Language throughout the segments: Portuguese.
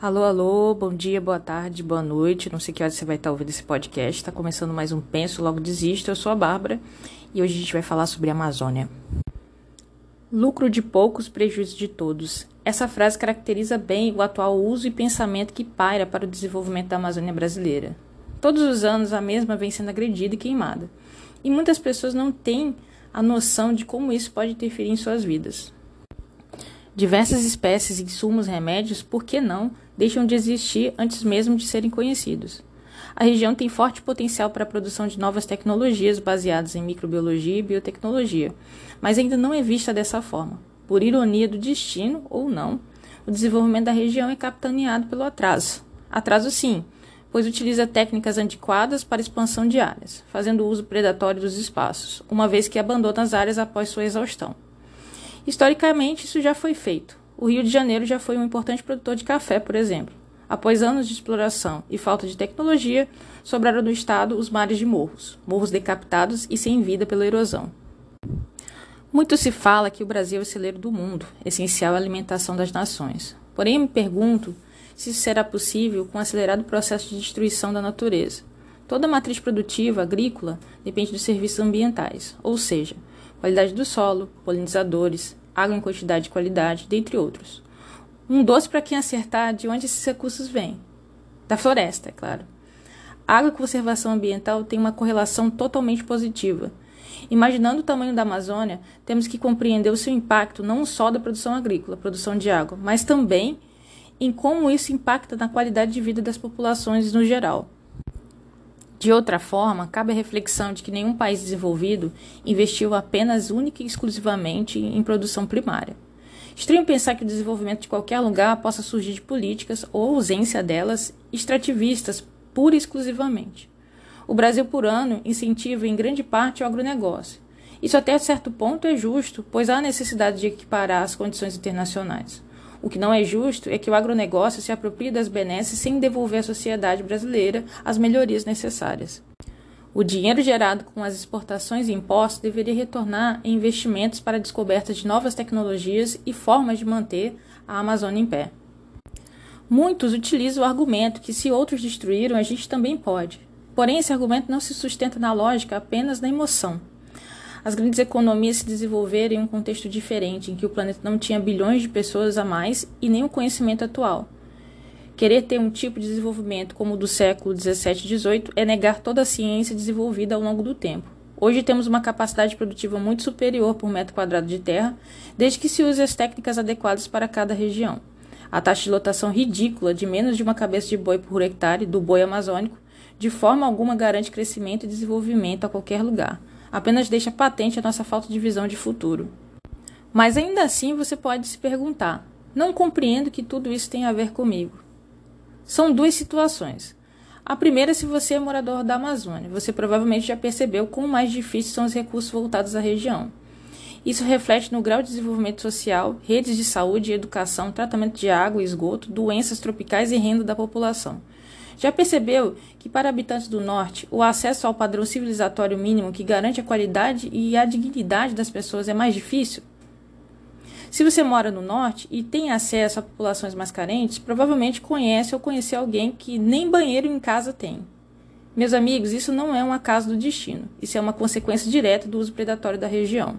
Alô, alô, bom dia, boa tarde, boa noite. Não sei que hora você vai estar ouvindo esse podcast. Está começando mais um Penso, Logo Desisto. Eu sou a Bárbara e hoje a gente vai falar sobre a Amazônia. Lucro de poucos, prejuízo de todos. Essa frase caracteriza bem o atual uso e pensamento que paira para o desenvolvimento da Amazônia brasileira. Todos os anos a mesma vem sendo agredida e queimada. E muitas pessoas não têm a noção de como isso pode interferir em suas vidas. Diversas espécies, insumos, remédios, por que não, deixam de existir antes mesmo de serem conhecidos. A região tem forte potencial para a produção de novas tecnologias baseadas em microbiologia e biotecnologia, mas ainda não é vista dessa forma. Por ironia do destino, ou não, o desenvolvimento da região é capitaneado pelo atraso. Atraso, sim, pois utiliza técnicas antiquadas para expansão de áreas, fazendo uso predatório dos espaços, uma vez que abandona as áreas após sua exaustão. Historicamente, isso já foi feito. O Rio de Janeiro já foi um importante produtor de café, por exemplo. Após anos de exploração e falta de tecnologia, sobraram no estado os mares de morros, morros decapitados e sem vida pela erosão. Muito se fala que o Brasil é o celeiro do mundo, essencial à alimentação das nações. Porém, me pergunto se isso será possível com o acelerado processo de destruição da natureza. Toda matriz produtiva agrícola depende dos serviços ambientais, ou seja, qualidade do solo, polinizadores, água em quantidade e qualidade, dentre outros. Um doce para quem acertar de onde esses recursos vêm. Da floresta, é claro. Água e conservação ambiental tem uma correlação totalmente positiva. Imaginando o tamanho da Amazônia, temos que compreender o seu impacto não só da produção agrícola, produção de água, mas também em como isso impacta na qualidade de vida das populações no geral. De outra forma, cabe a reflexão de que nenhum país desenvolvido investiu apenas única e exclusivamente em produção primária. Estranho pensar que o desenvolvimento de qualquer lugar possa surgir de políticas ou ausência delas extrativistas pura e exclusivamente. O Brasil, por ano, incentiva em grande parte o agronegócio. Isso até certo ponto é justo, pois há necessidade de equiparar as condições internacionais. O que não é justo é que o agronegócio se aproprie das benesses sem devolver à sociedade brasileira as melhorias necessárias. O dinheiro gerado com as exportações e impostos deveria retornar em investimentos para a descoberta de novas tecnologias e formas de manter a Amazônia em pé. Muitos utilizam o argumento que se outros destruíram, a gente também pode. Porém, esse argumento não se sustenta na lógica, apenas na emoção. As grandes economias se desenvolveram em um contexto diferente, em que o planeta não tinha bilhões de pessoas a mais e nem o conhecimento atual. Querer ter um tipo de desenvolvimento como o do século 17 e 18 é negar toda a ciência desenvolvida ao longo do tempo. Hoje temos uma capacidade produtiva muito superior por metro quadrado de terra, desde que se use as técnicas adequadas para cada região. A taxa de lotação ridícula de menos de uma cabeça de boi por hectare do boi amazônico de forma alguma garante crescimento e desenvolvimento a qualquer lugar apenas deixa patente a nossa falta de visão de futuro. Mas ainda assim você pode se perguntar: não compreendo que tudo isso tem a ver comigo. São duas situações. A primeira, se você é morador da Amazônia, você provavelmente já percebeu quão mais difíceis são os recursos voltados à região. Isso reflete no grau de desenvolvimento social, redes de saúde e educação, tratamento de água e esgoto, doenças tropicais e renda da população. Já percebeu que, para habitantes do Norte, o acesso ao padrão civilizatório mínimo que garante a qualidade e a dignidade das pessoas é mais difícil? Se você mora no Norte e tem acesso a populações mais carentes, provavelmente conhece ou conheceu alguém que nem banheiro em casa tem. Meus amigos, isso não é um acaso do destino, isso é uma consequência direta do uso predatório da região.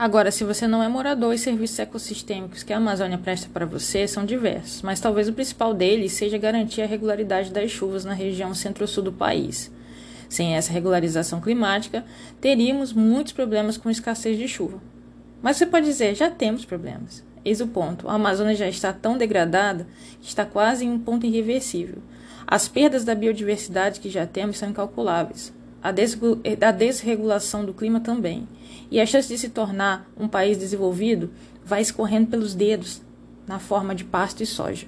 Agora, se você não é morador, os serviços ecossistêmicos que a Amazônia presta para você são diversos, mas talvez o principal deles seja garantir a regularidade das chuvas na região centro-sul do país. Sem essa regularização climática, teríamos muitos problemas com escassez de chuva. Mas você pode dizer, já temos problemas. Eis o ponto: a Amazônia já está tão degradada que está quase em um ponto irreversível. As perdas da biodiversidade que já temos são incalculáveis. A, desregulação do clima também e a chance de se tornar um país desenvolvido vai escorrendo pelos dedos na forma de pasto e soja.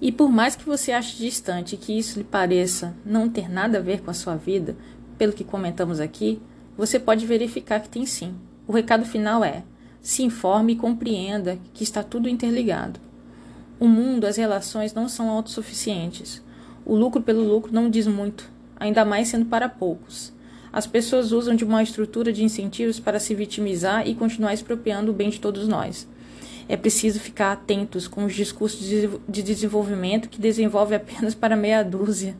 E por mais que você ache distante e que isso lhe pareça não ter nada a ver com a sua vida, pelo que comentamos aqui, você pode verificar que tem sim. O recado final é: se informe e compreenda que está tudo interligado. O mundo, as relações não são autossuficientes. O lucro pelo lucro não diz muito, ainda mais sendo para poucos. As pessoas usam de uma estrutura de incentivos para se vitimizar e continuar expropriando o bem de todos nós. É preciso ficar atentos com os discursos de desenvolvimento que desenvolve apenas para meia dúzia.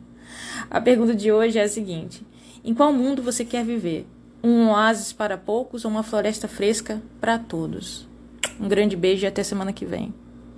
A pergunta de hoje é a seguinte: em qual mundo você quer viver? Um oásis para poucos ou uma floresta fresca para todos? Um grande beijo e até semana que vem.